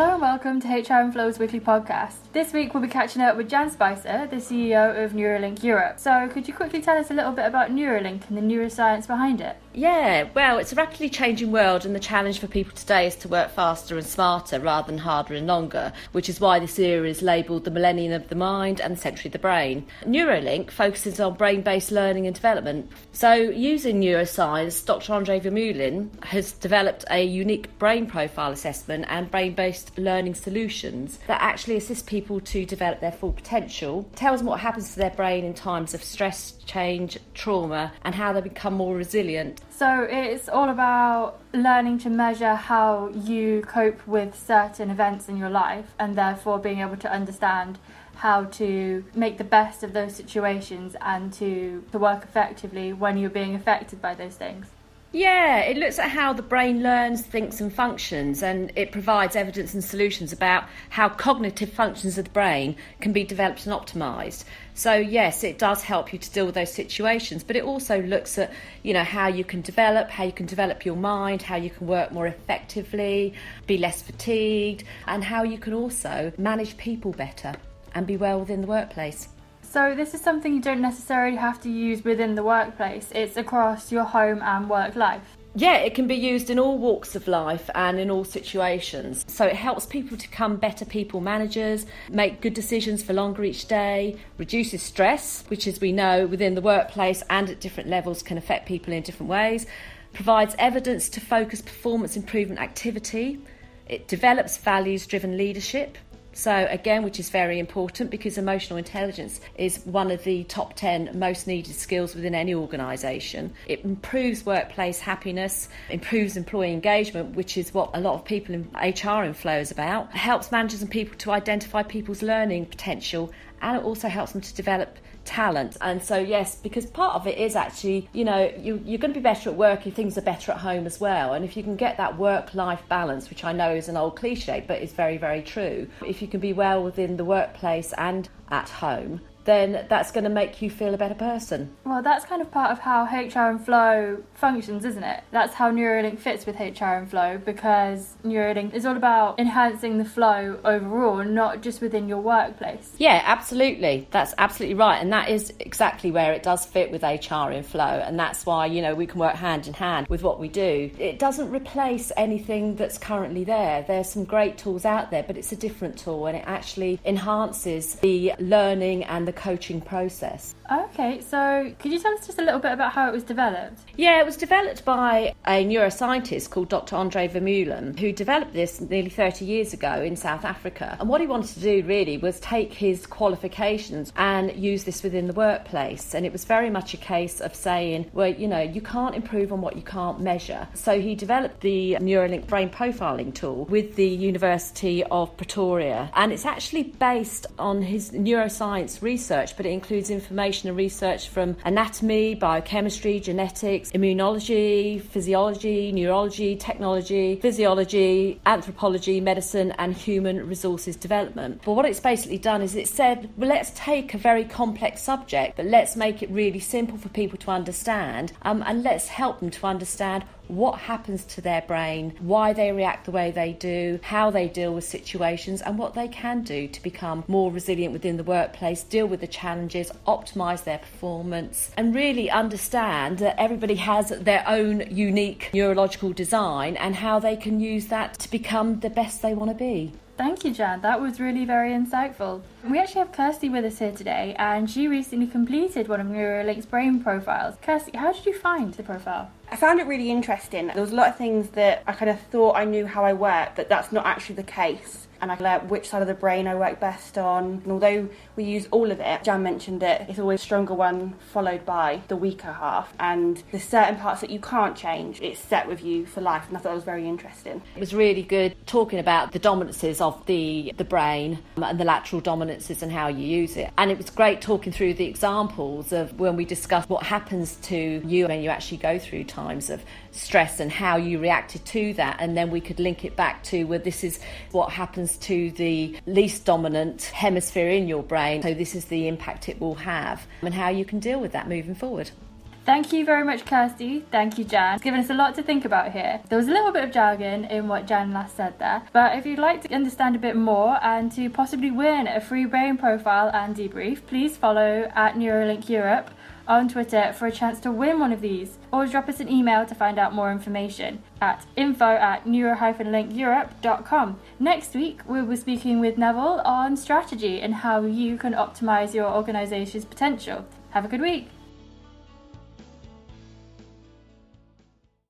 Hello and welcome to HR and Flow's weekly podcast. This week we'll be catching up with Jan Spicer, the CEO of Neurolink Europe. So, could you quickly tell us a little bit about Neurolink and the neuroscience behind it? Yeah, well, it's a rapidly changing world, and the challenge for people today is to work faster and smarter rather than harder and longer, which is why this era is labelled the millennium of the mind and the century of the brain. Neurolink focuses on brain based learning and development. So, using neuroscience, Dr. Andre Vermeulen has developed a unique brain profile assessment and brain based learning solutions that actually assist people to develop their full potential, tells them what happens to their brain in times of stress, change, trauma, and how they become more resilient. So it's all about learning to measure how you cope with certain events in your life and therefore being able to understand how to make the best of those situations and to, to work effectively when you're being affected by those things. Yeah, it looks at how the brain learns, thinks, and functions, and it provides evidence and solutions about how cognitive functions of the brain can be developed and optimized. So, yes, it does help you to deal with those situations, but it also looks at, you know, how you can develop, how you can develop your mind, how you can work more effectively, be less fatigued, and how you can also manage people better and be well within the workplace. So, this is something you don't necessarily have to use within the workplace, it's across your home and work life. Yeah, it can be used in all walks of life and in all situations. So it helps people to become better people managers, make good decisions for longer each day, reduces stress, which, as we know, within the workplace and at different levels can affect people in different ways, provides evidence to focus performance improvement activity, it develops values driven leadership, so, again, which is very important because emotional intelligence is one of the top 10 most needed skills within any organisation. It improves workplace happiness, improves employee engagement, which is what a lot of people in HR in Flow is about, it helps managers and people to identify people's learning potential, and it also helps them to develop talent. And so, yes, because part of it is actually, you know, you, you're going to be better at work if things are better at home as well. And if you can get that work life balance, which I know is an old cliche, but is very, very true, if you can be well within the workplace and at home, then that's going to make you feel a better person. Well, that's kind of part of how HR and Flow functions, isn't it? That's how Neurolink fits with HR and Flow because Neurolink is all about enhancing the flow overall, not just within your workplace. Yeah, absolutely. That's absolutely right. And that is exactly where it does fit with HR and Flow. And that's why, you know, we can work hand in hand with what we do. It doesn't replace anything that's currently there. There's some great tools out there, but it's a different tool and it actually enhances the learning and the coaching process. Okay, so could you tell us just a little bit about how it was developed? Yeah, it was developed by a neuroscientist called Dr. Andre Vermeulen, who developed this nearly 30 years ago in South Africa. And what he wanted to do really was take his qualifications and use this within the workplace. And it was very much a case of saying, well, you know, you can't improve on what you can't measure. So he developed the Neurolink brain profiling tool with the University of Pretoria. And it's actually based on his neuroscience research, but it includes information and research from anatomy, biochemistry, genetics, immunology, physiology, neurology, technology, physiology, anthropology, medicine, and human resources development. But what it's basically done is it said, well, let's take a very complex subject, but let's make it really simple for people to understand, um, and let's help them to understand what happens to their brain, why they react the way they do, how they deal with situations, and what they can do to become more resilient within the workplace, deal with the challenges, optimize their performance, and really understand that everybody has their own unique neurological design and how they can use that to become the best they want to be. Thank you, Jan. That was really very insightful. We actually have Kirsty with us here today, and she recently completed one of Neurolink's brain profiles. Kirsty, how did you find the profile? I found it really interesting. There was a lot of things that I kind of thought I knew how I worked, but that's not actually the case and I learned which side of the brain I work best on. And although we use all of it, Jan mentioned it, it's always stronger one followed by the weaker half. And there's certain parts that you can't change. It's set with you for life, and I thought it was very interesting. It was really good talking about the dominances of the the brain and the lateral dominances and how you use it. And it was great talking through the examples of when we discussed what happens to you when you actually go through times of stress and how you reacted to that. And then we could link it back to well, this is what happens happens to the least dominant hemisphere in your brain. So, this is the impact it will have and how you can deal with that moving forward. Thank you very much, Kirsty. Thank you, Jan. It's given us a lot to think about here. There was a little bit of jargon in what Jan last said there, but if you'd like to understand a bit more and to possibly win a free brain profile and debrief, please follow at Neurolink Europe on Twitter for a chance to win one of these, or drop us an email to find out more information at info at neuro-linkeurope.com. Next week, we'll be speaking with Neville on strategy and how you can optimise your organisation's potential. Have a good week.